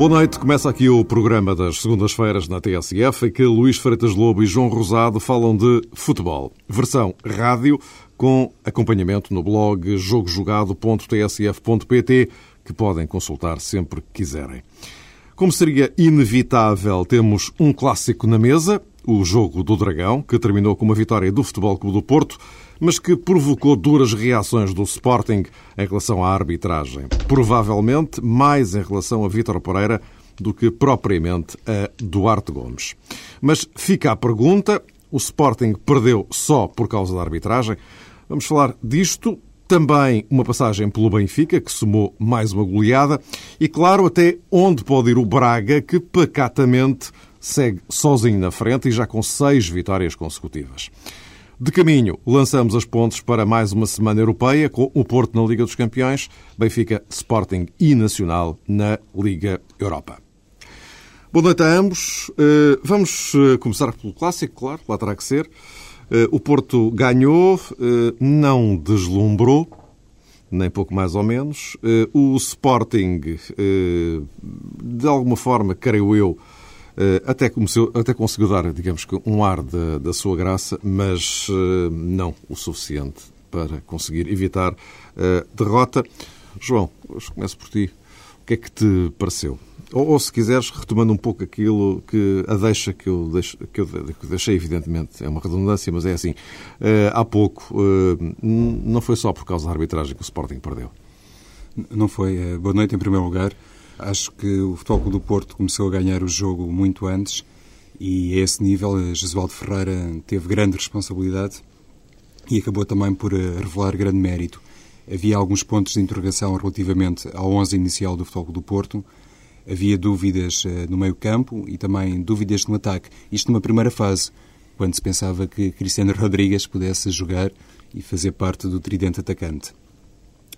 Boa noite, começa aqui o programa das segundas-feiras na TSF, em que Luís Freitas Lobo e João Rosado falam de futebol. Versão rádio, com acompanhamento no blog jogojogado.tsf.pt, que podem consultar sempre que quiserem. Como seria inevitável, temos um clássico na mesa, o Jogo do Dragão, que terminou com uma vitória do Futebol Clube do Porto, mas que provocou duras reações do Sporting em relação à arbitragem. Provavelmente mais em relação a Vítor Pereira do que propriamente a Duarte Gomes. Mas fica a pergunta: o Sporting perdeu só por causa da arbitragem? Vamos falar disto. Também uma passagem pelo Benfica, que somou mais uma goleada. E, claro, até onde pode ir o Braga, que pacatamente segue sozinho na frente e já com seis vitórias consecutivas. De caminho, lançamos as pontes para mais uma semana europeia, com o Porto na Liga dos Campeões, Benfica, Sporting e Nacional na Liga Europa. Boa noite a ambos. Eh, vamos eh, começar pelo clássico, claro, lá terá que ser. Eh, o Porto ganhou, não deslumbrou, nem pouco mais ou menos. O Sporting, de alguma forma, creio eu, até, começou, até conseguiu dar, digamos que, um ar da, da sua graça, mas eh, não o suficiente para conseguir evitar a derrota. João, começo por ti. O que é que te pareceu? Ou, ou, se quiseres, retomando um pouco aquilo que a deixa que eu, deixo, que eu deixei, evidentemente, é uma redundância, mas é assim. Uh, há pouco, uh, não foi só por causa da arbitragem que o Sporting perdeu. Não foi. Boa noite, em primeiro lugar. Acho que o Futebol do Porto começou a ganhar o jogo muito antes e a esse nível Jesualdo Ferreira teve grande responsabilidade e acabou também por eh, revelar grande mérito. Havia alguns pontos de interrogação relativamente ao 11 inicial do Futebol do Porto, havia dúvidas eh, no meio campo e também dúvidas no ataque. Isto numa primeira fase, quando se pensava que Cristiano Rodrigues pudesse jogar e fazer parte do tridente atacante.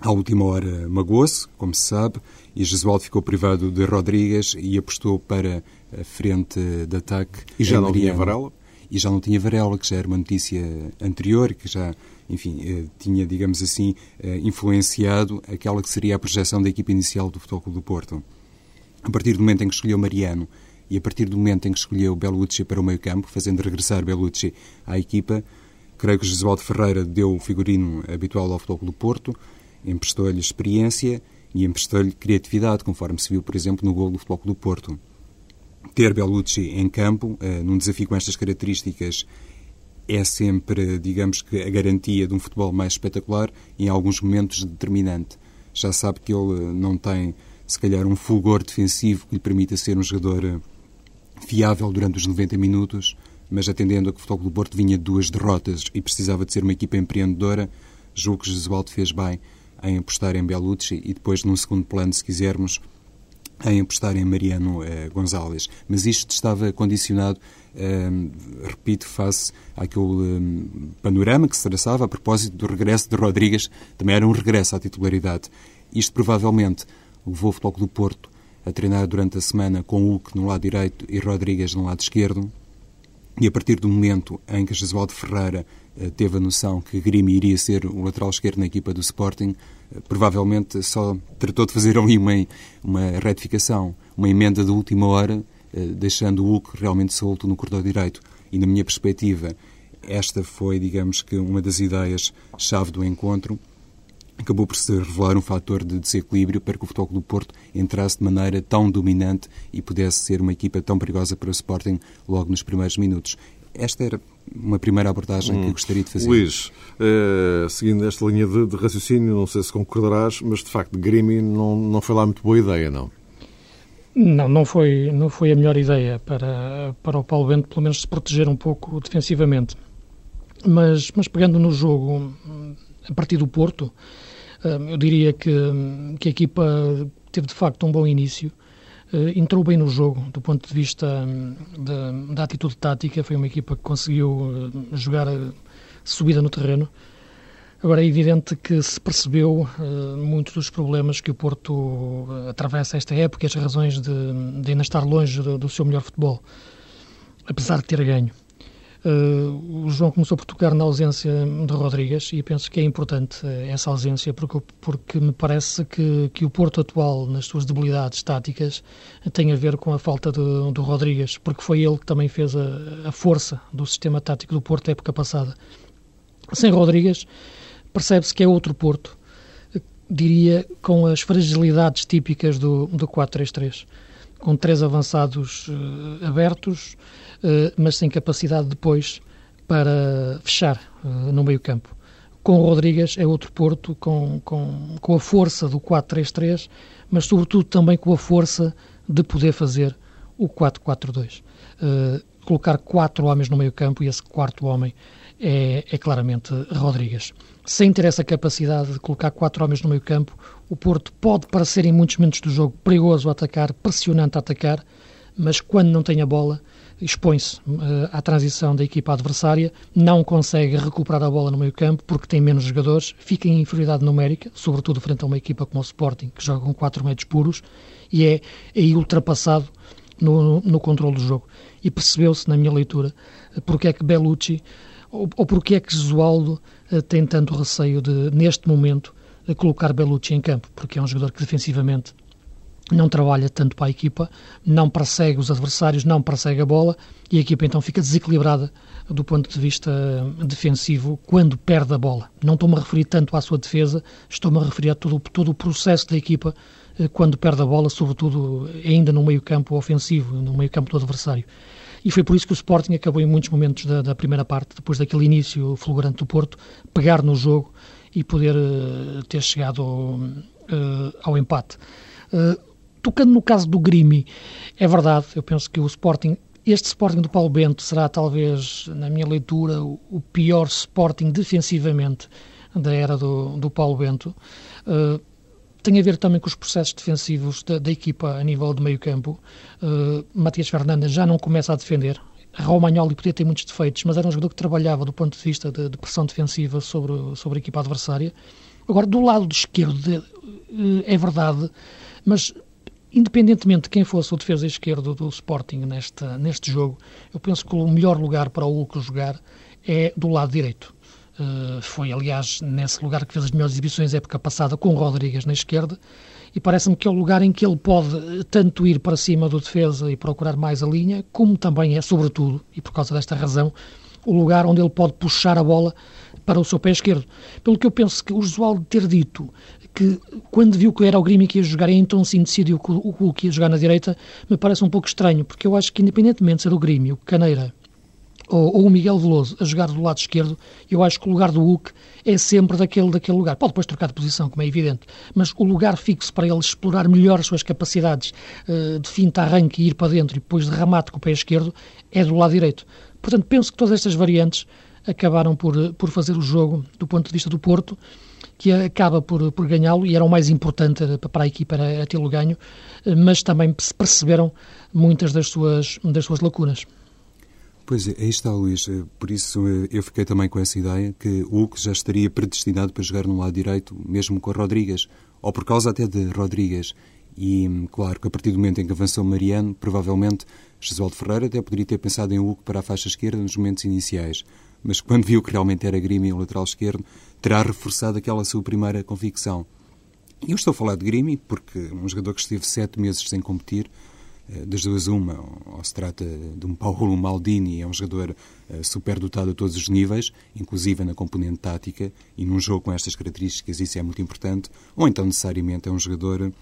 À última hora magoou-se, como se sabe, e Jesualdo ficou privado de Rodrigues e apostou para a frente de ataque. E já não tinha Varela? E já não tinha Varela, que já era uma notícia anterior, que já, enfim, eh, tinha, digamos assim, eh, influenciado aquela que seria a projeção da equipa inicial do Futebol do Porto. A partir do momento em que escolheu Mariano e a partir do momento em que escolheu Belucci para o meio campo, fazendo regressar Belucci à equipa, creio que Jesualdo Ferreira deu o figurino habitual ao Futebol do Porto, emprestou-lhe experiência e emprestou-lhe criatividade, conforme se viu, por exemplo, no gol do Futebol do Porto. Ter Bellucci em campo, uh, num desafio com estas características, é sempre, digamos que, a garantia de um futebol mais espetacular e, em alguns momentos, determinante. Já sabe que ele eh, não tem, se calhar, um fulgor defensivo que lhe permita ser um jogador eh, fiável durante os 90 minutos, mas atendendo a que o Futebol do Porto vinha de duas derrotas e precisava de ser uma equipa empreendedora, julgo que Jesualdo fez bem em apostar em Bellucci e depois, num segundo plano, se quisermos, em apostar em Mariano eh, Gonzalez. Mas isto estava condicionado, eh, repito, face àquele eh, panorama que se traçava a propósito do regresso de Rodrigues, também era um regresso à titularidade. Isto provavelmente levou o Futebol do Porto a treinar durante a semana com Hulk no lado direito e Rodrigues no lado esquerdo. E a partir do momento em que Jesualdo Ferreira teve a noção que Grimi iria ser o lateral esquerdo na equipa do Sporting, eh, provavelmente só tratou de fazer ali uma, uma retificação, uma emenda de última hora, eh, deixando o Hulk realmente solto no corredor direito. E, na minha perspectiva, esta foi, digamos que, uma das ideias-chave do encontro. Acabou por se revelar um fator de desequilíbrio para que o Futebol do Porto entrasse de maneira tão dominante e pudesse ser uma equipa tão perigosa para o Sporting logo nos primeiros minutos. Esta era uma primeira abordagem hum. que gostaria de fazer. Luís, uh, seguindo esta linha de, de, raciocínio, não sei se concordarás, mas de facto Grimi não, não foi lá muito boa ideia, não? Não, não foi, não foi a melhor ideia para, para o Paulo Bento, pelo menos se proteger um pouco defensivamente. Mas, mas pegando no jogo, a partir do Porto, eh, eu diria que, que a equipa teve de facto um bom início entrou bem no jogo, do ponto de vista um, da, da, atitude tática. Foi uma equipa que conseguiu uh, jogar uh, subida no terreno. Agora é evidente que se percebeu uh, muitos dos problemas que o Porto atravessa esta época e as razões de, de ainda estar longe do, do, seu melhor futebol, apesar de ter ganho. Uh, o João começou por tocar na ausência de Rodrigues e penso que é importante uh, essa ausência porque, porque me parece que, que o Porto atual, nas suas debilidades táticas, tem a ver com a falta do, Rodrigues, porque foi ele que também fez a, a força do sistema tático do Porto na época passada. Sem Rodrigues, percebe-se que é outro Porto, diria com as fragilidades típicas do, do 4-3-3 com três avançados uh, abertos, mas sem capacidade depois para fechar uh, no meio campo. Com o Rodrigues é outro Porto, com, com, com a força do 4-3-3, mas sobretudo também com a força de poder fazer o 4-4-2. colocar quatro homens no meio campo e esse quarto homem é, é claramente Rodrigues. Sem ter essa capacidade de colocar quatro homens no meio campo, o Porto pode parecer em muitos momentos do jogo perigoso a atacar, pressionante a atacar, mas quando não tem a bola, expõe-se uh, à transição da equipa adversária, não consegue recuperar a bola no meio campo porque tem menos jogadores, fica em inferioridade numérica, sobretudo frente a uma equipa como o Sporting, que joga com 4 metros puros, e é aí ultrapassado no, no, no controle do jogo. E percebeu-se, na minha leitura, porque é que Bellucci, ou, ou porque é que Gesualdo uh, tem tanto receio de, neste momento, colocar Bellucci em campo, porque é um jogador que defensivamente não trabalha tanto para a equipa, não persegue os adversários, não persegue a bola e a equipa então fica desequilibrada do ponto de vista defensivo quando perde a bola. Não estou-me a referir tanto à sua defesa, estou-me a referir a todo, todo o processo da equipa eh, quando perde a bola, sobretudo ainda no meio-campo ofensivo, no meio-campo do adversário. E foi por isso que o Sporting acabou em muitos momentos da, da primeira parte, depois daquele início fulgurante do Porto, pegar no jogo e poder uh, ter chegado ao, uh, ao empate. Uh, tocando no caso do Grimi, é verdade, eu penso que o Sporting, este Sporting do Paulo Bento será talvez, na minha leitura, o, pior Sporting defensivamente da era do, do Paulo Bento. tem a ver também com os processos defensivos da, da equipa a nível de meio campo. Matias Fernandes já não começa a defender, Romagnoli podia ter muitos defeitos, mas era um jogador que trabalhava do ponto de vista de, de pressão defensiva sobre, sobre a equipa adversária. Agora, do lado esquerdo, de, eh, é verdade, mas independentemente de quem fosse o defesa esquerdo do Sporting neste, neste jogo, eu penso que o melhor lugar para o Hulk jogar é do lado direito. Uh, foi, aliás, nesse lugar que fez as melhores exibições época passada com o Rodrigues na esquerda e parece-me que é o lugar em que ele pode eh, tanto ir para cima do defesa e procurar mais a linha, como também é, sobretudo, e por causa desta razão, o lugar onde ele pode puxar a bola para o seu pé esquerdo. Pelo que eu penso que o Josualdo ter dito que quando viu que era o Grêmio que ia jogar e então sim decidiu que o que ia jogar na direita, me parece um pouco estranho, porque eu acho que independentemente de ser o Grêmio, o Caneira ou, ou, o Miguel Veloso a jogar do lado esquerdo, eu acho que o lugar do Hulk é sempre daquele, daquele lugar. Pode depois trocar de posição, como é evidente, mas o lugar fixo para ele explorar melhor as suas capacidades uh, de finta, arranque e ir para dentro e depois de remate com o pé esquerdo é do lado direito. Portanto, penso que todas estas variantes acabaram por, por fazer o jogo do ponto de vista do Porto, que acaba por, por ganhá-lo e era o mais importante para a equipa era, tê-lo ganho, eh, mas também se perceberam muitas das suas, das suas lacunas. Pois é, aí está, Luís. Eh, por isso eh, eu fiquei também com essa ideia que o Hulk já estaria predestinado para jogar no lado direito, mesmo com Rodrigues, ou por causa até de Rodrigues. E claro que a partir do momento em que avançou Mariano, provavelmente Jesualdo Ferreira até poderia ter pensado em Hulk para a faixa esquerda nos momentos iniciais. Mas quando viu que realmente era Grimi o lateral esquerdo, terá reforçado aquela sua primeira convicção. E eu estou a falar de Grimi porque um jogador que esteve sete meses sem competir eh, das duas uma, ou se trata de um Paulo Maldini, é um jogador eh, superdotado a todos os níveis, inclusive na componente tática, e num jogo com estas características isso é muito importante, ou então necessariamente é um jogador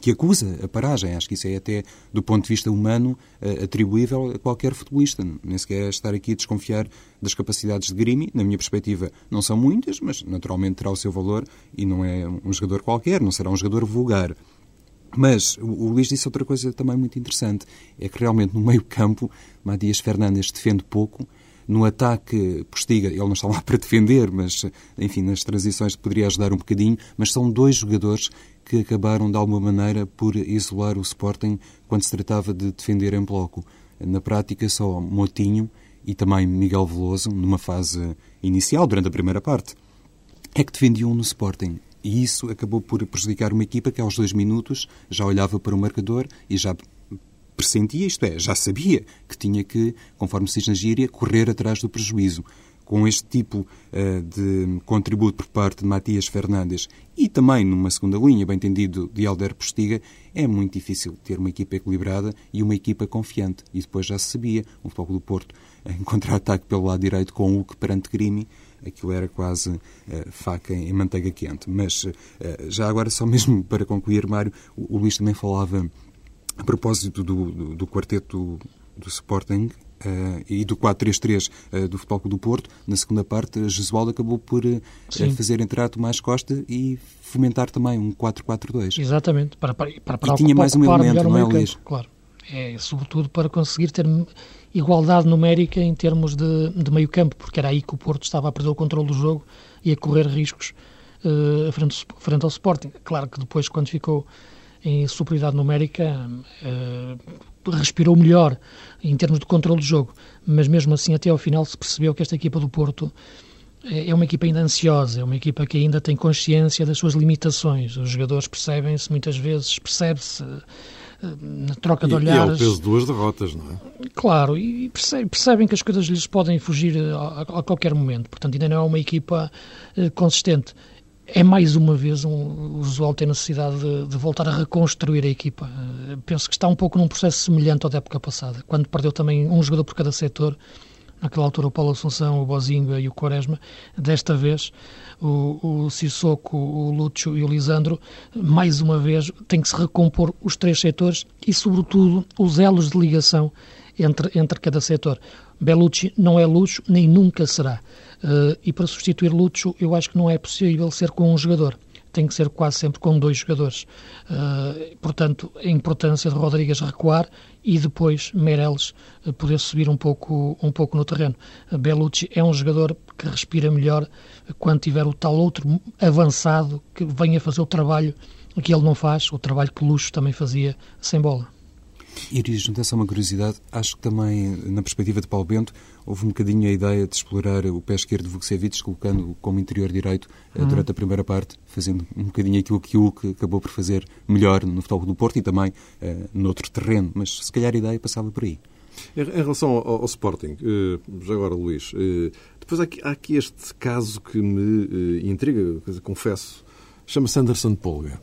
que acusa a paragem. Acho que isso é até, do ponto de vista humano, eh, atribuível a qualquer futebolista. Nem sequer estar aqui a desconfiar das capacidades de Grimi. Na minha perspectiva, não são muitas, mas naturalmente terá o seu valor e não é um jogador qualquer, não será um jogador vulgar. Mas o, Luís disse outra coisa também muito interessante: é que realmente no meio-campo, Matias Fernandes defende pouco. No ataque, Postiga, ele não está lá para defender, mas, enfim, nas transições poderia ajudar um bocadinho. Mas são dois jogadores que acabaram, de alguma maneira, por isolar o Sporting quando se tratava de defender em bloco. Na prática, só Motinho e também Miguel Veloso, numa fase inicial, durante a primeira parte, é que defendiam no Sporting. E isso acabou por prejudicar uma equipa que aos dois minutos já olhava para o marcador e já pressentia, isto é, já sabia que tinha que, conforme se diz na gíria, correr atrás do prejuízo com este tipo uh, de contributo por parte de Matias Fernandes e também numa segunda linha, bem entendido, de Alder Postiga, é muito difícil ter uma equipa equilibrada e uma equipa confiante. E depois já se sabia, o Futebol do Porto em contra-ataque pelo lado direito com o Hulk perante Grimi, aquilo era quase uh, faca em manteiga quente. Mas uh, já agora, só mesmo para concluir, Mário, o, o Luís também falava a propósito do, do, do quarteto do Sporting Uh, e do 4-3-3 uh, eh, do Futebol Clube do Porto, na segunda parte, Jesualdo acabou por uh, fazer entrar Tomás Costa e fomentar também um 4-4-2. Exatamente, para, para, para, para e tinha mais um elemento, não é, Luís? Claro, é sobretudo para conseguir ter igualdade numérica em termos de, de meio campo, porque era aí que o Porto estava a perder o controle do jogo e a correr riscos uh, frente, frente ao Sporting. Claro que depois, quando ficou em superioridade numérica, uh, respirou melhor em termos de controle do jogo, mas mesmo assim até ao final se percebeu que esta equipa do Porto é, é uma equipa ainda ansiosa, é uma equipa que ainda tem consciência das suas limitações. Os jogadores percebem-se, muitas vezes percebe-se eh, na troca de olhares. E é o peso de duas derrotas, não é? Claro, e percebem que as coisas lhes podem fugir a, a qualquer momento. Portanto, ainda não é uma equipa consistente é mais uma vez um, o ter necessidade de, de, voltar a reconstruir a equipa. Uh, penso que está um pouco num processo semelhante ao da época passada, quando perdeu também um jogador por cada setor, naquela altura o Paulo Assunção, o Bozinga e o Quaresma. Desta vez, o, o Sissoko, o Lúcio e o Lisandro, mais uma vez, tem que se recompor os três setores e, sobretudo, os elos de ligação entre, entre cada setor. Belucci não é luxo, nem nunca será. Uh, e para substituir Lucho, eu acho que não é possível ser com um jogador. Tem que ser quase sempre com dois jogadores. Uh, portanto, a importância de Rodrigues recuar e depois Meireles uh, poder subir um pouco, um pouco no terreno. Belucci é um jogador que respira melhor quando tiver o tal outro avançado que venha fazer o trabalho que ele não faz, o trabalho que Luxo também fazia sem bola. Iria juntar só uma curiosidade. Acho que também, na perspectiva de Paulo Bento, houve um bocadinho a ideia de explorar o pé esquerdo de Vukcevic, colocando como interior direito uhum. durante a primeira parte, fazendo um bocadinho aquilo que o que acabou por fazer melhor no futebol do Porto e também uh, noutro terreno. Mas se calhar a ideia passava por aí. Em relação ao, ao Sporting, uh, já agora, Luís, depois há aqui, há aqui, este caso que me intriga, confesso, chama-se Anderson Polga.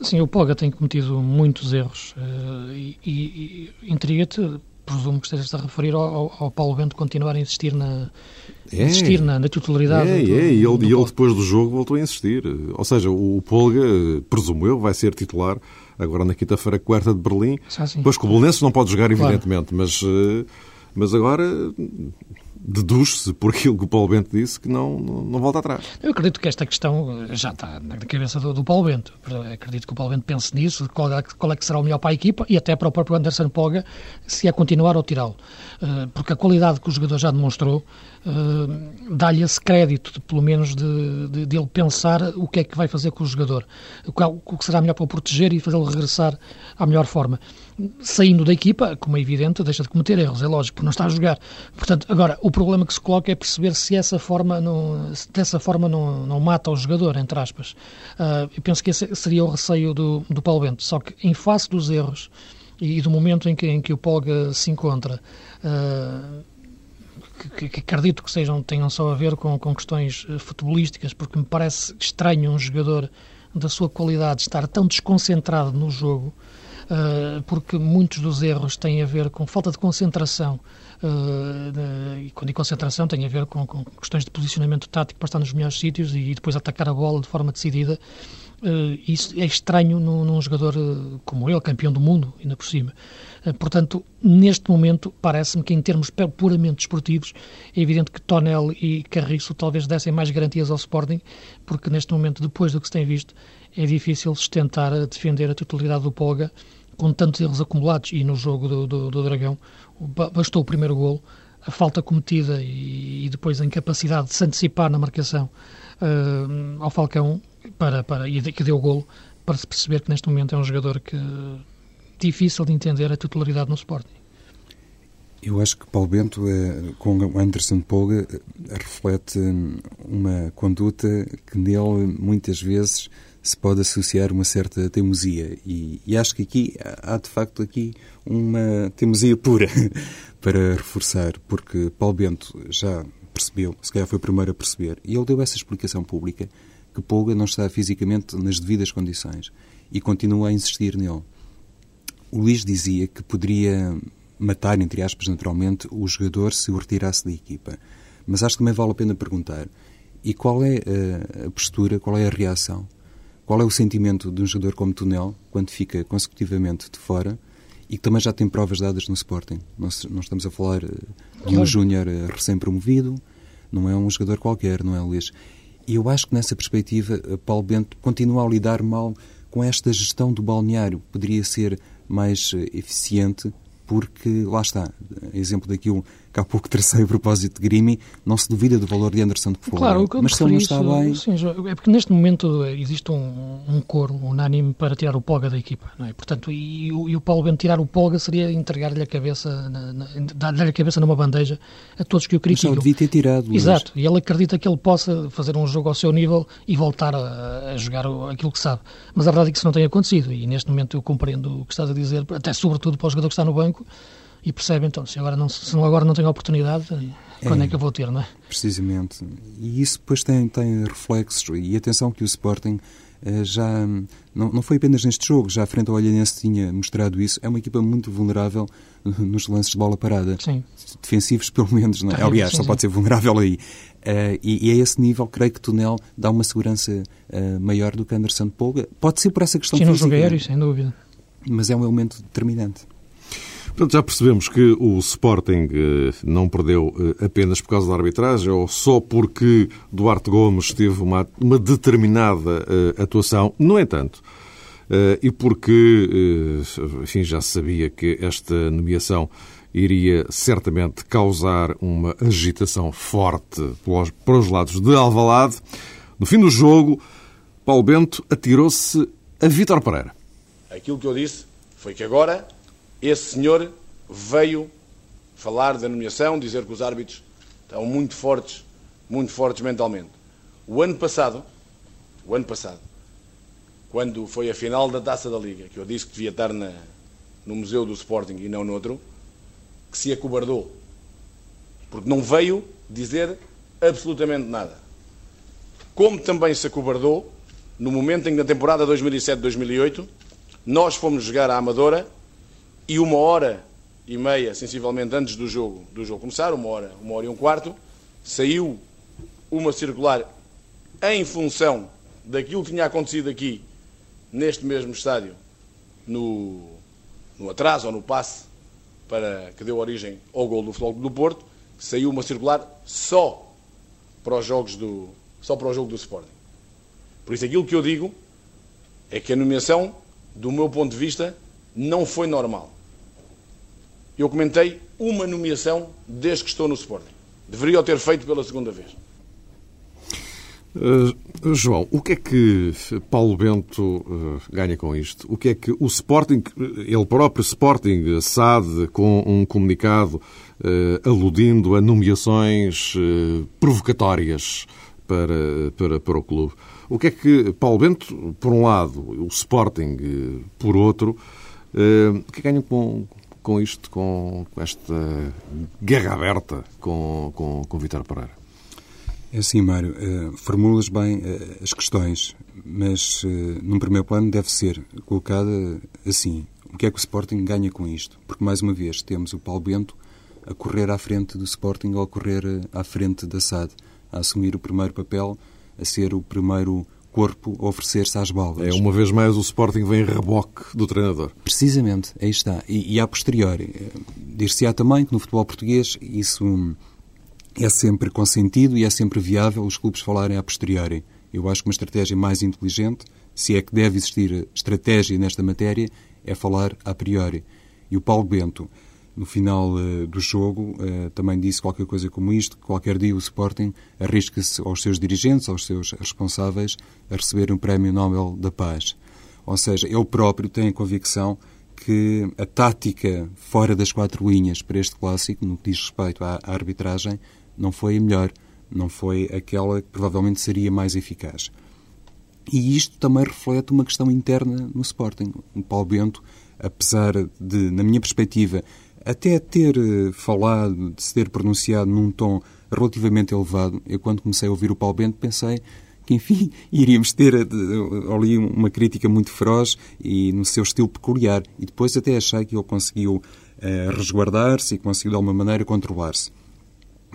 Sim, o Poga tem cometido muitos erros e, e, e intriga-te, presumo que estejas a referir ao, ao, Paulo Bento continuar a insistir na, é, insistir na, na titularidade. É, do, é, e ele, ele depois do jogo voltou a insistir. Ou seja, o Polga, presumo eu, vai ser titular agora na quinta-feira, quarta de Berlim. Pois que o Belenenses não pode jogar, evidentemente, claro. mas, eh, mas agora deduz-se por aquilo que o Paulo Bento disse que não, não, não, volta atrás. Eu acredito que esta questão já está na cabeça do, do Paulo Bento. Acredito que o Paulo Bento pense nisso, qual é, qual é que será o melhor para a equipa e até para o próprio Anderson Poga, se é continuar ou tirá-lo. Uh, porque a qualidade que o jogador já demonstrou uh, dá-lhe esse crédito, pelo menos, de, de, de, ele pensar o que é que vai fazer com o jogador, o que será melhor para o proteger e fazê-lo regressar à melhor forma saindo da equipa, como é evidente, deixa de cometer erros, é lógico, não está a jogar. Portanto, agora, o problema que se coloca é perceber se essa forma não, se dessa forma não, não mata o jogador, entre aspas. Uh, eu penso que esse seria o receio do, do Paulo Bento. Só que, em face dos erros e, do momento em que, em que o Polga se encontra, uh, que, que, acredito que sejam, tenham só a ver com, com questões eh, futebolísticas, porque me parece estranho um jogador da sua qualidade estar tão desconcentrado no jogo porque muitos dos erros têm a ver com falta de concentração. Uh, e quando digo concentração tem a ver com, com, questões de posicionamento tático para estar nos melhores sítios e, depois atacar a bola de forma decidida. Uh, isso é estranho num, num, jogador como ele, campeão do mundo, ainda por cima. portanto, neste momento, parece-me que em termos puramente desportivos, é evidente que Tonel e Carriço talvez dessem mais garantias ao Sporting, porque neste momento, depois do que se tem visto, é difícil sustentar a defender a totalidade do Polga com tantos erros acumulados e no jogo do, do, do Dragão bastou o primeiro golo, a falta cometida e, e, depois a incapacidade de se antecipar na marcação uh, ao Falcão para, para, e que deu o golo para se perceber que neste momento é um jogador que difícil de entender a titularidade no Sporting. Eu acho que Paulo Bento, eh, com Anderson Polga, eh, reflete hum, uma conduta que nele muitas vezes se pode associar uma certa teimosia. E, e acho que aqui há, de facto, aqui uma teimosia pura para reforçar, porque Paulo Bento já percebeu, se calhar foi o primeiro a perceber, e ele deu essa explicação pública, que Polga não está fisicamente nas devidas condições e continua a insistir nele. O Luís dizia que poderia matar, entre aspas, naturalmente, o jogador se o retirasse da equipa. Mas acho que também vale a pena perguntar: e qual é a postura, qual é a reação, qual é o sentimento de um jogador como Tunel quando fica consecutivamente de fora e que também já tem provas dadas no Sporting? Nós, não estamos a falar eh, de um júnior eh, recém-promovido, não é um jogador qualquer, não é, Luís? E eu acho que nessa perspectiva, eh, Paulo Bento continua a lidar mal com esta gestão do balneário. Poderia ser mais eficiente porque, lá está, exemplo daquilo que há pouco tracei a propósito de Grimi, não se duvida do valor de Anderson de Folha. Claro, o que eu mas se ele não está bem... Sim, é porque neste momento existe um, um coro unânime para tirar o Polga da equipa, não é? Portanto, e, e, e o Paulo Bento tirar o Polga seria entregar-lhe a cabeça, dar-lhe a cabeça numa bandeja a todos que o criticam. Mas devia ter tirado. Exato, e ele acredita que ele possa fazer um jogo ao seu nível e voltar a, a jogar aquilo que sabe. Mas a verdade é que isso não tem acontecido e neste momento eu compreendo o que estás a dizer, até sobretudo para o jogador que está no banco, e percebe então, se agora não, se agora não tenho oportunidade, quando é, é, que eu vou ter, não é? Precisamente. E isso depois tem, tem reflexos. E atenção que o Sporting eh, já não, não foi apenas neste jogo, já à frente ao Olhanense tinha mostrado isso. É uma equipa muito vulnerável nos lances de bola parada. Sim. Defensivos, pelo menos. Não é? Aliás, sim, só sim. pode ser vulnerável aí. Uh, e, e, a esse nível, creio que Tunel dá uma segurança uh, maior do que Anderson Polga. Pode ser por essa questão sim, física. Sim, no jogo aéreo, sem dúvida. Mas é um elemento determinante. Portanto, já percebemos que o Sporting eh, não perdeu eh, apenas por causa da arbitragem ou só porque Duarte Gomes teve uma, uma determinada eh, atuação. No entanto, e porque, enfim, já se sabia que esta nomeação iria certamente causar uma agitação forte para os lados de Alvalade, no fim do jogo, Paulo Bento atirou-se a Vítor Pereira. Aquilo que eu disse foi que agora esse senhor veio falar da nomeação, dizer que os árbitros estão muito fortes, muito fortes mentalmente. O ano passado, o ano passado, quando foi a final da Taça da Liga, que eu disse que devia estar na, no Museu do Sporting e não noutro, que se acobardou. Porque não veio dizer absolutamente nada. Como também se acobardou no momento em que na temporada 2007-2008 nós fomos jogar à Amadora e uma hora e meia, sensivelmente antes do jogo, do jogo começar, uma hora, uma hora e um quarto, saiu uma circular em função daquilo que tinha acontecido aqui, neste mesmo estádio, no, no atraso ou no passe para, que deu origem ao gol do Futebol do Porto, saiu uma circular só para os jogos do, só para o jogo do Sporting. Por isso aquilo que eu digo é que a nomeação, do meu ponto de vista, não foi normal. Eu comentei uma nomeação desde que estou no Sporting. Deveria ter feito pela segunda vez. Uh, João, o que é que Paulo Bento uh, ganha com isto? O que é que o Sporting, ele próprio Sporting, SAD, com um comunicado uh, aludindo a nomeações provocatórias para, para, para o clube? O que é que Paulo Bento, por um lado, o Sporting, por outro, o que ganham com, com isto, com, com esta guerra aberta com, com, com Vitor Pereira? É assim, Mário, uh, formulas bem uh, as questões, mas uh, num primeiro plano deve ser colocada assim: o que é que o Sporting ganha com isto? Porque, mais uma vez, temos o Paulo Bento a correr à frente do Sporting ou a correr à frente da SAD, a assumir o primeiro papel, a ser o primeiro corpo oferecer-se às balas. É, uma vez mais, o Sporting vem reboque do treinador. Precisamente, aí está. E, e a posteriori, eh, dir-se-á também que no futebol português isso hum, é sempre consentido e é sempre viável os clubes falarem a posteriori. Eu acho que uma estratégia mais inteligente, se é que deve existir estratégia nesta matéria, é falar a priori. E o Paulo Bento no final uh, do jogo, uh, também disse qualquer coisa como isto: qualquer dia o Sporting arrisca-se aos seus dirigentes, aos seus responsáveis, a receber um Prémio Nobel da Paz. Ou seja, ele próprio tem a convicção que a tática fora das quatro linhas para este clássico, no que diz respeito à, à arbitragem, não foi a melhor, não foi aquela que provavelmente seria mais eficaz. E isto também reflete uma questão interna no Sporting. O Paulo Bento, apesar de, na minha perspectiva, até ter eh, falado, de se ter pronunciado num tom relativamente elevado, eu quando comecei a ouvir o Paulo Bento pensei que, enfim, iríamos ter eh, ali uma crítica muito feroz e no seu estilo peculiar. E depois até achei que ele conseguiu resguardar-se e conseguiu, de alguma maneira, controlar-se.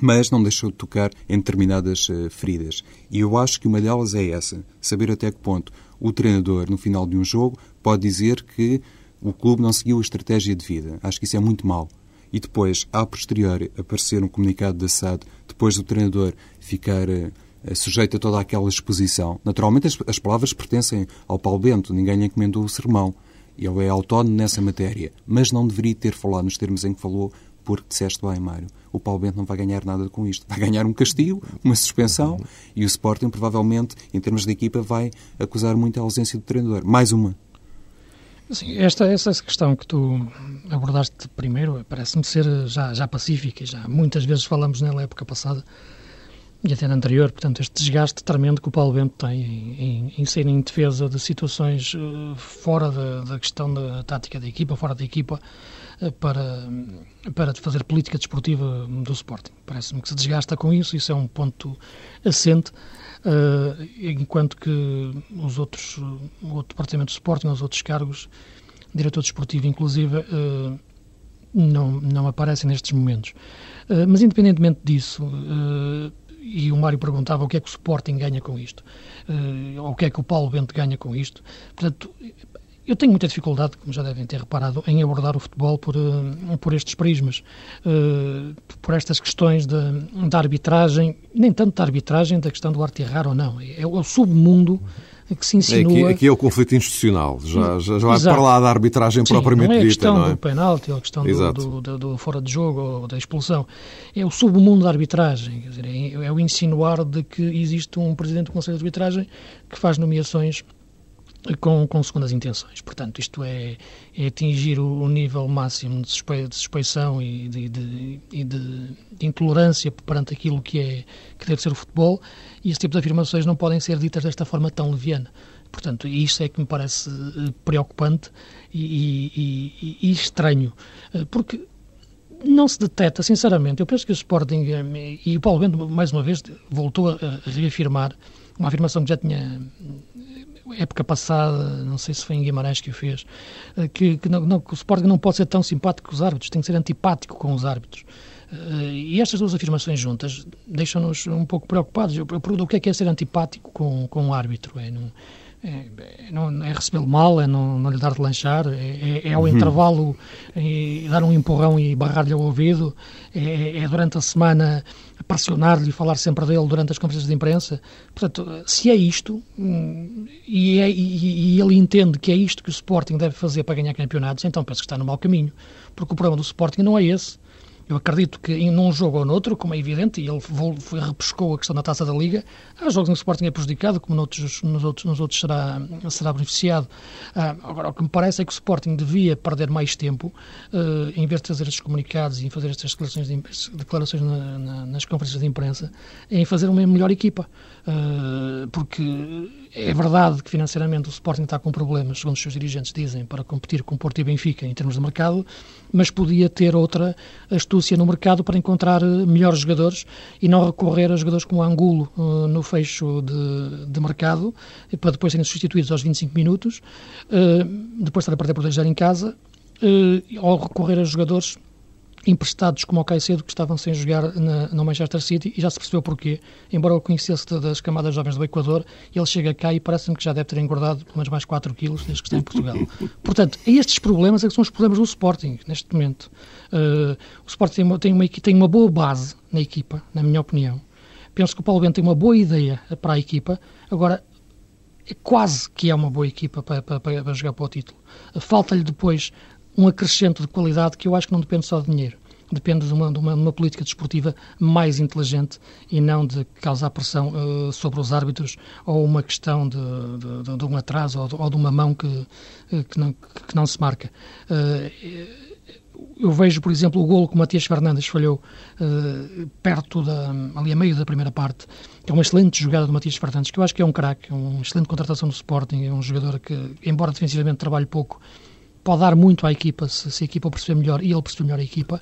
Mas não deixou de tocar em determinadas feridas. E eu acho que uma delas é essa: saber até que ponto o treinador, no final de um jogo, pode dizer que o clube não seguiu a estratégia de vida. Acho que isso é muito mau. E depois, a posteriori, aparecer um comunicado da SAD, depois do treinador ficar. Eh, sujeito a toda aquela exposição. Naturalmente, as, as palavras pertencem ao Paulo Bento, ninguém lhe encomendou o sermão. Ele é autónomo nessa matéria, mas não deveria ter falado nos termos em que falou, porque disseste bem, Mário, o Paulo Bento não vai ganhar nada com isto. Vai ganhar um castigo, uma suspensão, e o Sporting, provavelmente, em termos de equipa, vai acusar muito a ausência do treinador. Mais uma. Sim, esta, essa questão que tu abordaste primeiro parece-me ser já, já pacífica, já muitas vezes falamos nela época passada, e até na anterior, portanto, este desgaste tremendo que o Paulo Bento tem em, em, em ser em defesa de situações uh, fora da, da, questão da tática da equipa, fora da equipa, uh, para, para fazer política desportiva do Sporting. Parece-me que se desgasta com isso, isso é um ponto assente, enquanto que os outros, o outro departamento do Sporting, os outros cargos, diretor desportivo inclusive, não, não aparecem nestes momentos. mas, independentemente disso, e o Mário perguntava o que é que o Sporting ganha com isto, ou o que é que o Paulo Bento ganha com isto. Portanto, eu tenho muita dificuldade, como já devem ter reparado, em abordar o futebol por, uh, por estes prismas, uh, por estas questões da arbitragem, nem tanto da arbitragem, da questão do arte errar ou não. É, é o submundo que se insinua... Aqui, aqui é o conflito institucional, já, já, já vai Exato. para lá da arbitragem Sim, propriamente não é a questão não é? do penalti ou a questão do, do, do, do, fora de jogo ou da expulsão. É o submundo da arbitragem, dizer, é, é o insinuar de que existe um presidente do Conselho de Arbitragem que faz nomeações com, com segundas intenções. Portanto, isto é, é atingir o, o, nível máximo de, suspe, de suspeição e de, de, e de, intolerância perante aquilo que, é, que deve ser o futebol, e esse tipo de afirmações não podem ser ditas desta forma tão leviana. Portanto, isso é que me parece eh, preocupante e, e, e estranho, eh, porque não se detecta, sinceramente, eu penso que o Sporting, eh, e o Paulo Bento, mais uma vez, voltou a reafirmar uma afirmação que já tinha época passada, não sei se foi em Guimarães que o fez, eh, que, que, não, não, que o Sporting não pode ser tão simpático com os árbitros, tem que ser antipático com os árbitros. Uh, e estas duas afirmações juntas deixam-nos um pouco preocupados. Eu, eu pergunto o que é, que é ser antipático com, com um árbitro. É, não, é, é, não, é recebê-lo mal, é não, não lhe dar de lanchar, é, é, é ao uhum. intervalo é, dar um empurrão e barrar-lhe o ouvido, é, é durante a semana pressionar-lhe e falar sempre dele durante as conferências de imprensa. Portanto, se é isto, hum, e, é, e, e, ele entende que é isto que o Sporting deve fazer para ganhar campeonatos, então penso que está no mau caminho. Porque o problema do Sporting não é esse. Eu acredito que em num jogo ou noutro, como é evidente, e ele foi, repescou a questão da taça da Liga, há jogos em que o Sporting é prejudicado, como noutros, nos, outros, nos outros será, será beneficiado. Ah, agora, o que me parece é que o Sporting devia perder mais tempo, uh, em vez de fazer estes comunicados e fazer estas declarações, de, declarações na, na, nas conferências de imprensa, em fazer uma melhor equipa. Uh, porque é verdade que financeiramente o Sporting está com problemas, segundo os seus dirigentes dizem, para competir com Porto e Benfica em termos de mercado, mas podia ter outra astúcia no mercado para encontrar eh, melhores jogadores e não recorrer a jogadores como Angulo uh, no fecho de, de, mercado, para depois serem substituídos aos 25 minutos, depois estar a perder por 2 em casa, ou recorrer a jogadores emprestados como o Caicedo, que estavam sem jogar na, no Manchester City, e já se percebeu porquê. Embora eu conhecesse das camadas jovens do Equador, ele chega cá e parece-me que já deve ter engordado pelo menos mais 4 quilos desde que está em Portugal. Portanto, estes problemas é que são os problemas do Sporting, neste momento. Uh, o Sporting tem uma, tem, uma, tem uma boa base na equipa, na minha opinião. Penso que o Paulo Bento tem uma boa ideia para a equipa. Agora, é quase que é uma boa equipa para, para, para jogar para o título. Falta-lhe depois um acrescento de qualidade que eu acho que não depende só de dinheiro. Depende de uma, de uma, de uma política desportiva mais inteligente e não de causar pressão uh, sobre os árbitros ou uma questão de, de, de um atraso ou de, ou uma mão que, eh, que, não, que não se marca. Uh, eu vejo, por exemplo, o golo que o Matias Fernandes falhou uh, perto da, ali a meio da primeira parte, é uma excelente jogada do Matias Fernandes, que eu acho que é um craque, é uma excelente contratação do Sporting, é um jogador que, embora defensivamente trabalhe pouco, pode dar muito à equipa se, se a equipa perceber melhor e ele perceber melhor a equipa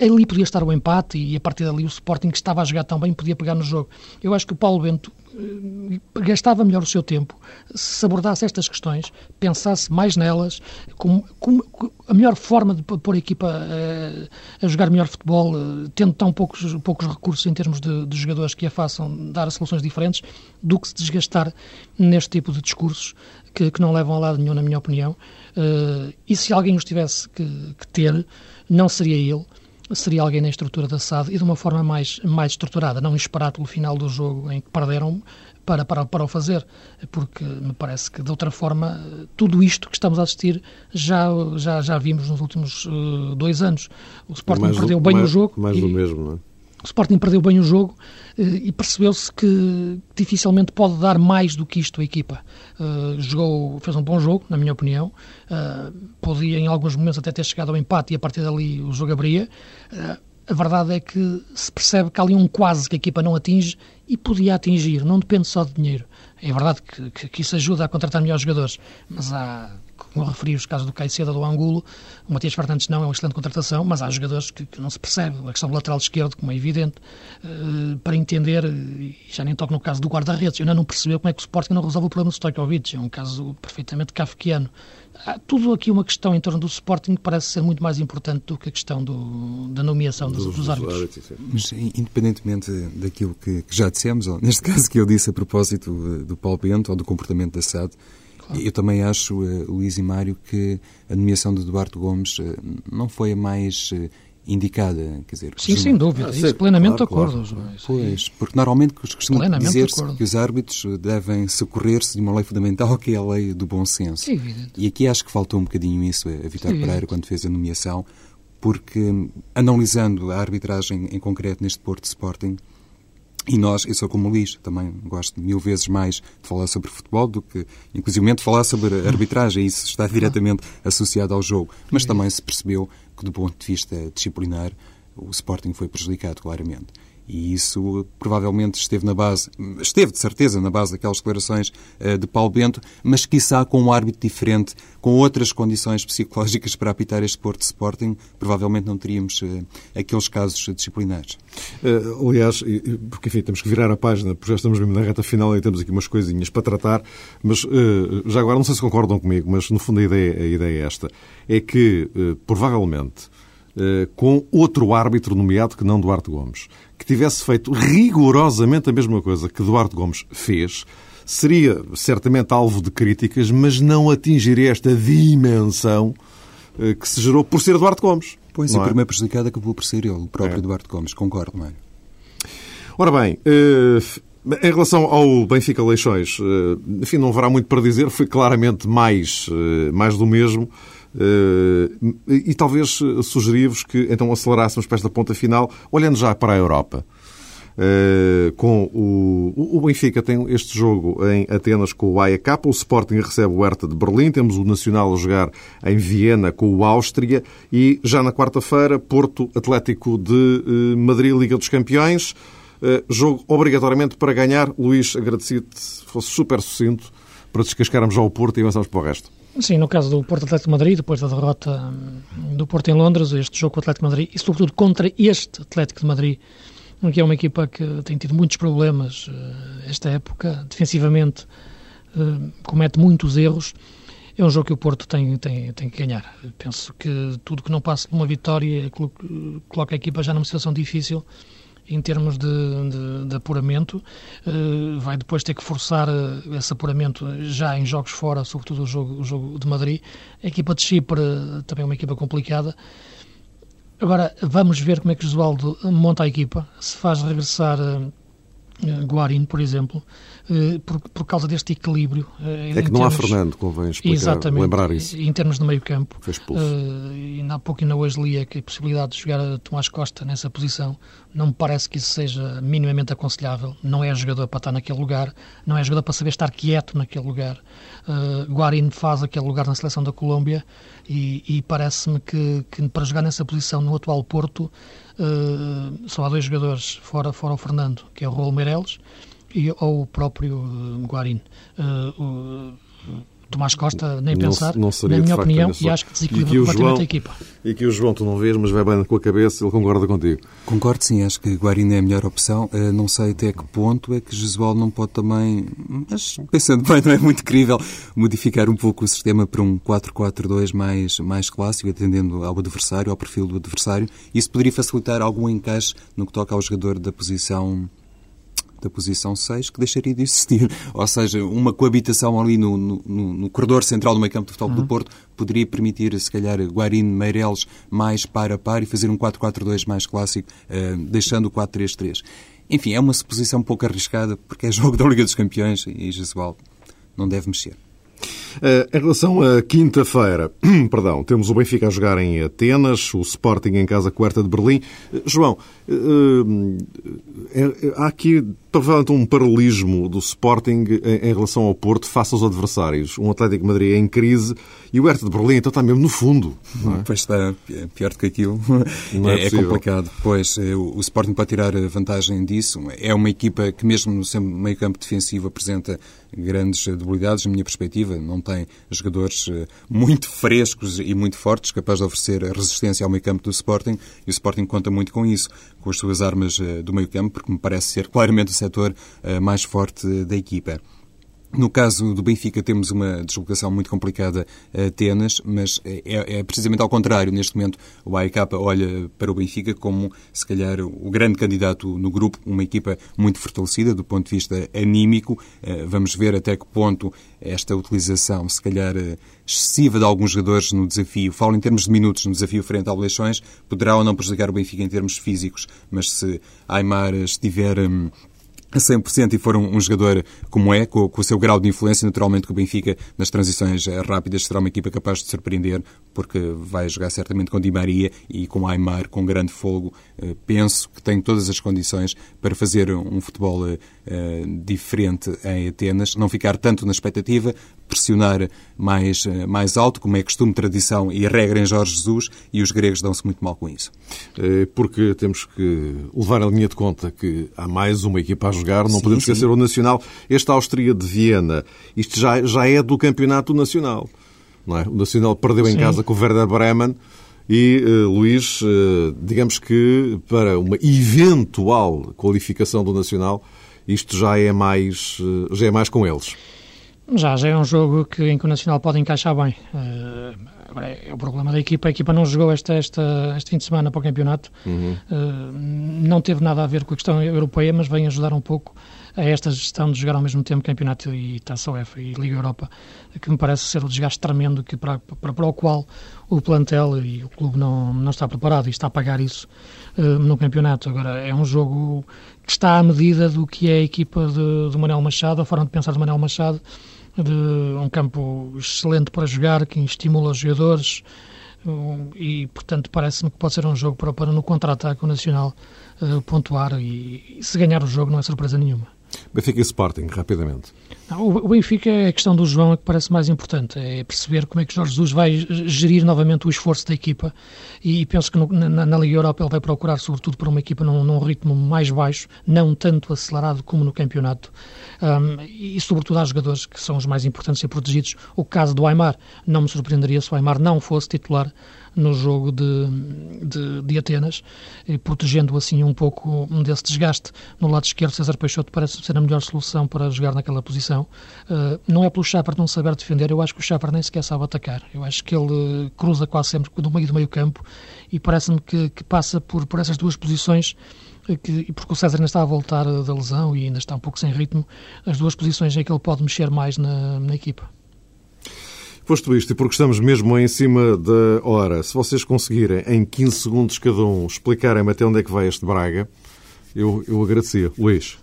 ali podia estar o empate e a partir dali o Sporting que estava a jogar tão bem podia pegar no jogo. Eu acho que o Paulo Bento eh, gastava melhor o seu tempo se abordasse estas questões, pensasse mais nelas, com, com a melhor forma de pôr a equipa a, eh, a jogar melhor futebol, eh, tendo tão poucos, poucos recursos em termos de, de, jogadores que a façam dar soluções diferentes, do que se desgastar neste tipo de discursos que, que não levam a lado nenhum, na minha opinião. Uh, e se alguém os tivesse que, que ter, não seria ele seria alguém na estrutura da SAD e de uma forma mais, mais estruturada, não esperar pelo final do jogo em que perderam para, para, para o fazer, porque me parece que de outra forma tudo isto que estamos a assistir já, já, já vimos nos últimos uh, dois anos. O Sporting mais perdeu bem mais, o jogo. Mais do mesmo, não é? Sporting perdeu bem o jogo eh, e percebeu-se que dificilmente pode dar mais do que isto a equipa. Uh, jogou, fez um bom jogo, na minha opinião. Uh, podia em alguns momentos até ter chegado ao empate e a partir dali o jogo abria. A verdade é que se percebe que há ali um quase que a equipa não atinge e podia atingir, não depende só de dinheiro. É verdade que, que, que isso ajuda a contratar melhores jogadores, mas há como eu referi os casos do Caicedo do Angulo, o Matias Fernandes não é uma excelente contratação, mas há jogadores que, que não se percebe. A questão do lateral esquerdo, como é evidente, uh, para entender, e já nem toco no caso do guarda-redes, eu ainda não percebeu como é que o Sporting não resolve o problema do Stojkovic, é um caso perfeitamente kafkiano. Há tudo aqui uma questão em torno do Sporting que parece ser muito mais importante do que a questão do, da nomeação dos, dos, dos árbitros. Mas, independentemente daquilo que, que já dissemos, ou neste caso que eu disse a propósito do Paulo Bento ou do comportamento da SAD, Claro. Eu também acho, uh, Luís e Mário, que a nomeação de Eduardo Gomes uh, não foi a mais uh, indicada. Quer dizer, Sim, sem dúvida. Ah, isso plenamente de acordo. Claro. Pois, porque normalmente costuma dizer que os árbitros devem socorrer-se de uma lei fundamental que é a lei do bom senso. É e aqui acho que faltou um bocadinho isso a Vitor Pereira quando fez a nomeação, porque analisando a arbitragem em concreto neste Porto Sporting, e nós, eu sou como o Luís, também gosto mil vezes mais de falar sobre futebol do que, inclusive, de falar sobre arbitragem. Isso está diretamente associado ao jogo. Mas também se percebeu que, do ponto de vista disciplinar, o Sporting foi prejudicado, claramente. E isso provavelmente esteve na base, esteve de certeza na base daquelas declarações uh, de Paulo Bento, mas quiçá com um árbitro diferente, com outras condições psicológicas para apitar este Porto Sporting, provavelmente não teríamos uh, aqueles casos disciplinares. Uh, aliás, porque enfim, temos que virar a página, porque já estamos mesmo na reta final e temos aqui umas coisinhas para tratar, mas já agora não sei se concordam comigo, mas no fundo a ideia, a ideia é esta, é que provavelmente com outro árbitro nomeado que não Duarte Gomes que tivesse feito rigorosamente a mesma coisa que Eduardo Gomes fez, seria certamente alvo de críticas, mas não atingiria esta dimensão eh, que se gerou por ser Eduardo Gomes. Pois, e é? primeiro prejudicado acabou por ser ele, o próprio é. Eduardo Gomes, concordo, não é? Ora bem, eh, em relação ao Benfica Leixões, eh, enfim, não haverá muito para dizer, foi claramente mais, mais do mesmo. Eh, e talvez sugeria-vos que então acelerássemos para esta ponta final, olhando já para a Europa. Uh, com o, o Benfica tem este jogo em Atenas com o AEK, o Sporting recebe o Hertha de Berlim, temos o Nacional a jogar em Viena com o Áustria e já na quarta-feira Porto Atlético de Madrid Liga dos Campeões. Uh, jogo obrigatoriamente para ganhar. Luís, agradecido-te, fosse super sucinto para descascarmos já o Porto e avançamos para o resto. Sim, no caso do Porto Atlético de Madrid, depois da derrota hum, do Porto em Londres, este jogo com o Atlético de Madrid, e sobretudo contra este Atlético de Madrid, que é uma equipa que tem tido muitos problemas eh, esta época, defensivamente eh, comete muitos erros, é um jogo que o Porto tem, tem, tem que ganhar. Penso que tudo que não passe por uma vitória coloca a equipa já numa situação difícil em termos de, de, de apuramento. Uh, vai depois ter que forçar uh, esse apuramento já em jogos fora, sobretudo o jogo, o jogo de Madrid. A equipa de Chipre uh, também é uma equipa complicada. Agora, vamos ver como é que o Josualdo monta a equipa, se faz regressar Guarin, por exemplo, por, por causa deste equilíbrio. É que não termos, há Fernando, convém explicar, lembrar isso. Em termos de meio campo. Foi expulso. Uh, e há pouco ainda hoje lia que a possibilidade de jogar a Tomás Costa nessa posição não me parece que isso seja minimamente aconselhável. Não é jogador para estar naquele lugar, não é jogador para saber estar quieto naquele lugar. Uh, Guarin faz aquele lugar na seleção da Colômbia e, e parece-me que, que, para jogar nessa posição no atual Porto uh, só há dois jogadores, fora, fora o Fernando, que é o Raul Meireles e, ou o próprio uh, Guarin. Uh, Tomás Costa, nem pensar, não, não na minha opinião, e acho que desequilibra completamente João, a equipa. E que o João tu não vês, mas vai bem com a cabeça, ele concorda contigo. Concordo sim, acho que Guarino é a melhor opção. Uh, não sei até que ponto é que Jesual não pode também, mas pensando bem, não é muito crível, modificar um pouco o sistema para um 4-4-2 mais, mais clássico, atendendo ao adversário, ao perfil do adversário. Isso poderia facilitar algum encaixe no que toca ao jogador da posição da posição 6 que deixaria de existir. Ou seja, uma coabitação ali no, no, no corredor central do meio campo do futebol uhum. do Porto poderia permitir, se calhar, Guarino, Meireles mais par a par e fazer um 4-4-2 mais clássico, uh, deixando o 4-3-3. Enfim, é uma suposição um pouco arriscada porque é jogo da Liga dos Campeões e Jesual não deve mexer. Uh, em relação à quinta-feira, perdão, temos o Benfica a jogar em Atenas, o Sporting em casa com de Berlim. Uh, João, uh, há aqui provavelmente um paralelismo do Sporting em, relação ao Porto face aos adversários. Um Atlético de Madrid em crise e o Hertha de Berlim então está mesmo no fundo. É? Pois está, é pior do que aquilo. é, é, é complicado. Pois o Sporting pode tirar vantagem disso. É uma equipa que mesmo no meio campo defensivo apresenta grandes debilidades, na minha perspectiva. Não tem jogadores eh, muito frescos e muito fortes, capazes de oferecer resistência ao meio campo do Sporting, e o Sporting conta muito com isso, com as suas armas eh, do meio campo, porque me parece ser claramente o setor eh, mais forte da equipa. No caso do Benfica, temos uma deslocação muito complicada a Atenas, mas é, é, precisamente ao contrário. Neste momento, o AEK olha para o Benfica como, se calhar, o grande candidato no grupo, uma equipa muito fortalecida do ponto de vista anímico. Eh, vamos ver até que ponto esta utilização, se calhar, eh, excessiva de alguns jogadores no desafio, falo em termos de minutos no desafio frente ao Leixões, poderá ou não prejudicar o Benfica em termos físicos, mas se Aymar estiver hum, a 100% e for um, um, jogador como é, com, com, o seu grau de influência, naturalmente que o Benfica, nas transições eh, rápidas, será uma equipa capaz de surpreender, porque vai jogar certamente com Di Maria e com Aymar, com grande fogo. Uh, penso que tem todas as condições para fazer um futebol uh, diferente em Atenas, não ficar tanto na expectativa, pressionar mais, mais alto, como é costume, tradição e regra em Jorge Jesus, e os gregos dão-se muito mal com isso. Porque temos que levar a linha de conta que há mais uma equipa a jogar, não sim, podemos sim. esquecer o Nacional. Este Áustria de Viena, isto já, já é do Campeonato Nacional. Não é? O Nacional perdeu sim. em casa com o Werder Bremen e, uh, Luís, uh, digamos que para uma eventual qualificação do Nacional, isto já é mais, uh, já é mais com eles. Já, já é um jogo que, em que o Nacional pode encaixar bem. Uh, agora, é o problema da equipa. A equipa não jogou esta, esta, este fim de semana para o campeonato. Uhum. Uh, não teve nada a ver com a questão europeia, mas vem ajudar um pouco a esta gestão de jogar ao mesmo tempo campeonato e Taça UEFA e Liga Europa, que me parece ser o desgaste tremendo que para, para, para o qual o plantel e o clube não, não está preparado e está a pagar isso uh, no campeonato. Agora, é um jogo que está à medida do que é a equipa de, de Manuel Machado, a forma de pensar de Manuel Machado, de um campo excelente para jogar, que estimula os jogadores e, portanto, parece-me que pode ser um jogo para, para no contra-ataque o Nacional uh, pontuar e, e, se ganhar o jogo não é surpresa nenhuma. Benfica e Sporting, rapidamente. o Benfica é a questão do João é que parece mais importante, é perceber como é que Jorge Jesus vai gerir novamente o esforço da equipa e penso que no, na, na, Liga Europa ele vai procurar, sobretudo para uma equipa num, num ritmo mais baixo, não tanto acelerado como no campeonato, um, e sobretudo há jogadores que são os mais importantes ser protegidos. O caso do Aymar, não me surpreenderia se o Aymar não fosse titular no jogo de, de, de Atenas, protegendo assim um pouco desse desgaste. No lado esquerdo, César Peixoto parece ser a melhor solução para jogar naquela posição. Uh, não é pelo Chapar não saber defender, eu acho que o Chapar nem sequer sabe atacar. Eu acho que ele cruza quase sempre do meio do meio campo e parece-me que, que, passa por, por essas duas posições que, porque o César ainda está a voltar da lesão e ainda está um pouco sem ritmo, as duas posições em que ele pode mexer mais na, na equipa. Posto isto, e porque estamos mesmo em cima da hora, se vocês conseguirem, em 15 segundos cada um, explicarem-me até onde é que vai este Braga, eu, eu agradecia. Luís.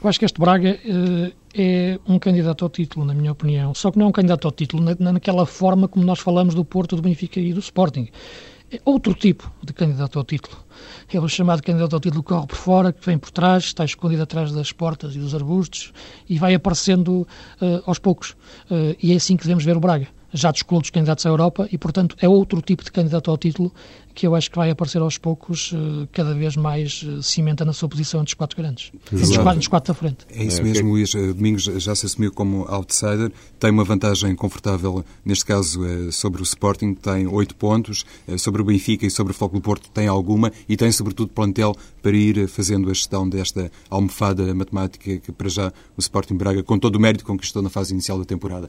Eu acho que este Braga uh, é um candidato ao título, na minha opinião. Só que não é um candidato ao título na, naquela forma como nós falamos do Porto, do Benfica e do Sporting. É outro tipo de candidato ao título. É o chamado candidato ao título que corre por fora, que vem por trás, está escondido atrás das portas e dos arbustos e vai aparecendo uh, aos poucos. Uh, e é assim que devemos ver o Braga já descolou dos candidatos à Europa e, portanto, é outro tipo de candidato ao título que eu acho que vai aparecer aos poucos, eh, cada vez mais eh, cimenta na sua posição entre os quatro grandes, entre os quatro, os quatro da frente. É isso mesmo, Luís. Eh, Domingos já se assumiu como outsider, tem uma vantagem confortável, neste caso, sobre o Sporting, tem oito pontos, sobre o Benfica e sobre o Foco do Porto tem alguma e tem, sobretudo, plantel para ir fazendo a gestão desta almofada matemática que, para já, o Sporting Braga, com todo o mérito, conquistou na fase inicial da temporada.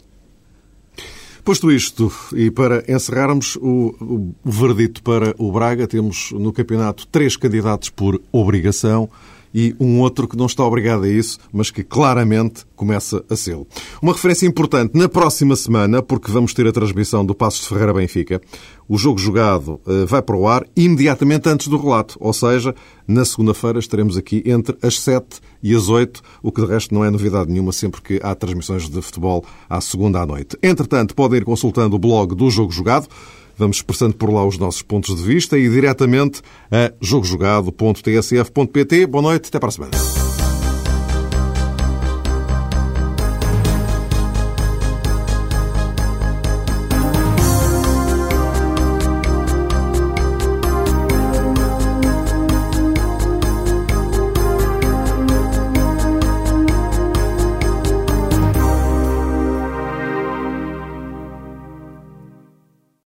Posto isto, e para encerrarmos o, o, verdito para o Braga, temos no campeonato três candidatos por obrigação e um outro que não está obrigado a isso, mas que claramente começa a ser. Uma referência importante na próxima semana, porque vamos ter a transmissão do Passos de Ferreira Benfica. O jogo jogado eh, vai para o ar imediatamente antes do relato, ou seja, na segunda-feira estaremos aqui entre as 7 e as 8, o que de resto não é novidade nenhuma sempre que há transmissões de futebol à segunda à noite. Entretanto, podem ir consultando o blog do Jogo Jogado. Vamos expressando por lá os nossos pontos de vista e diretamente a jogojogado.tsf.pt. Boa noite, até para a semana.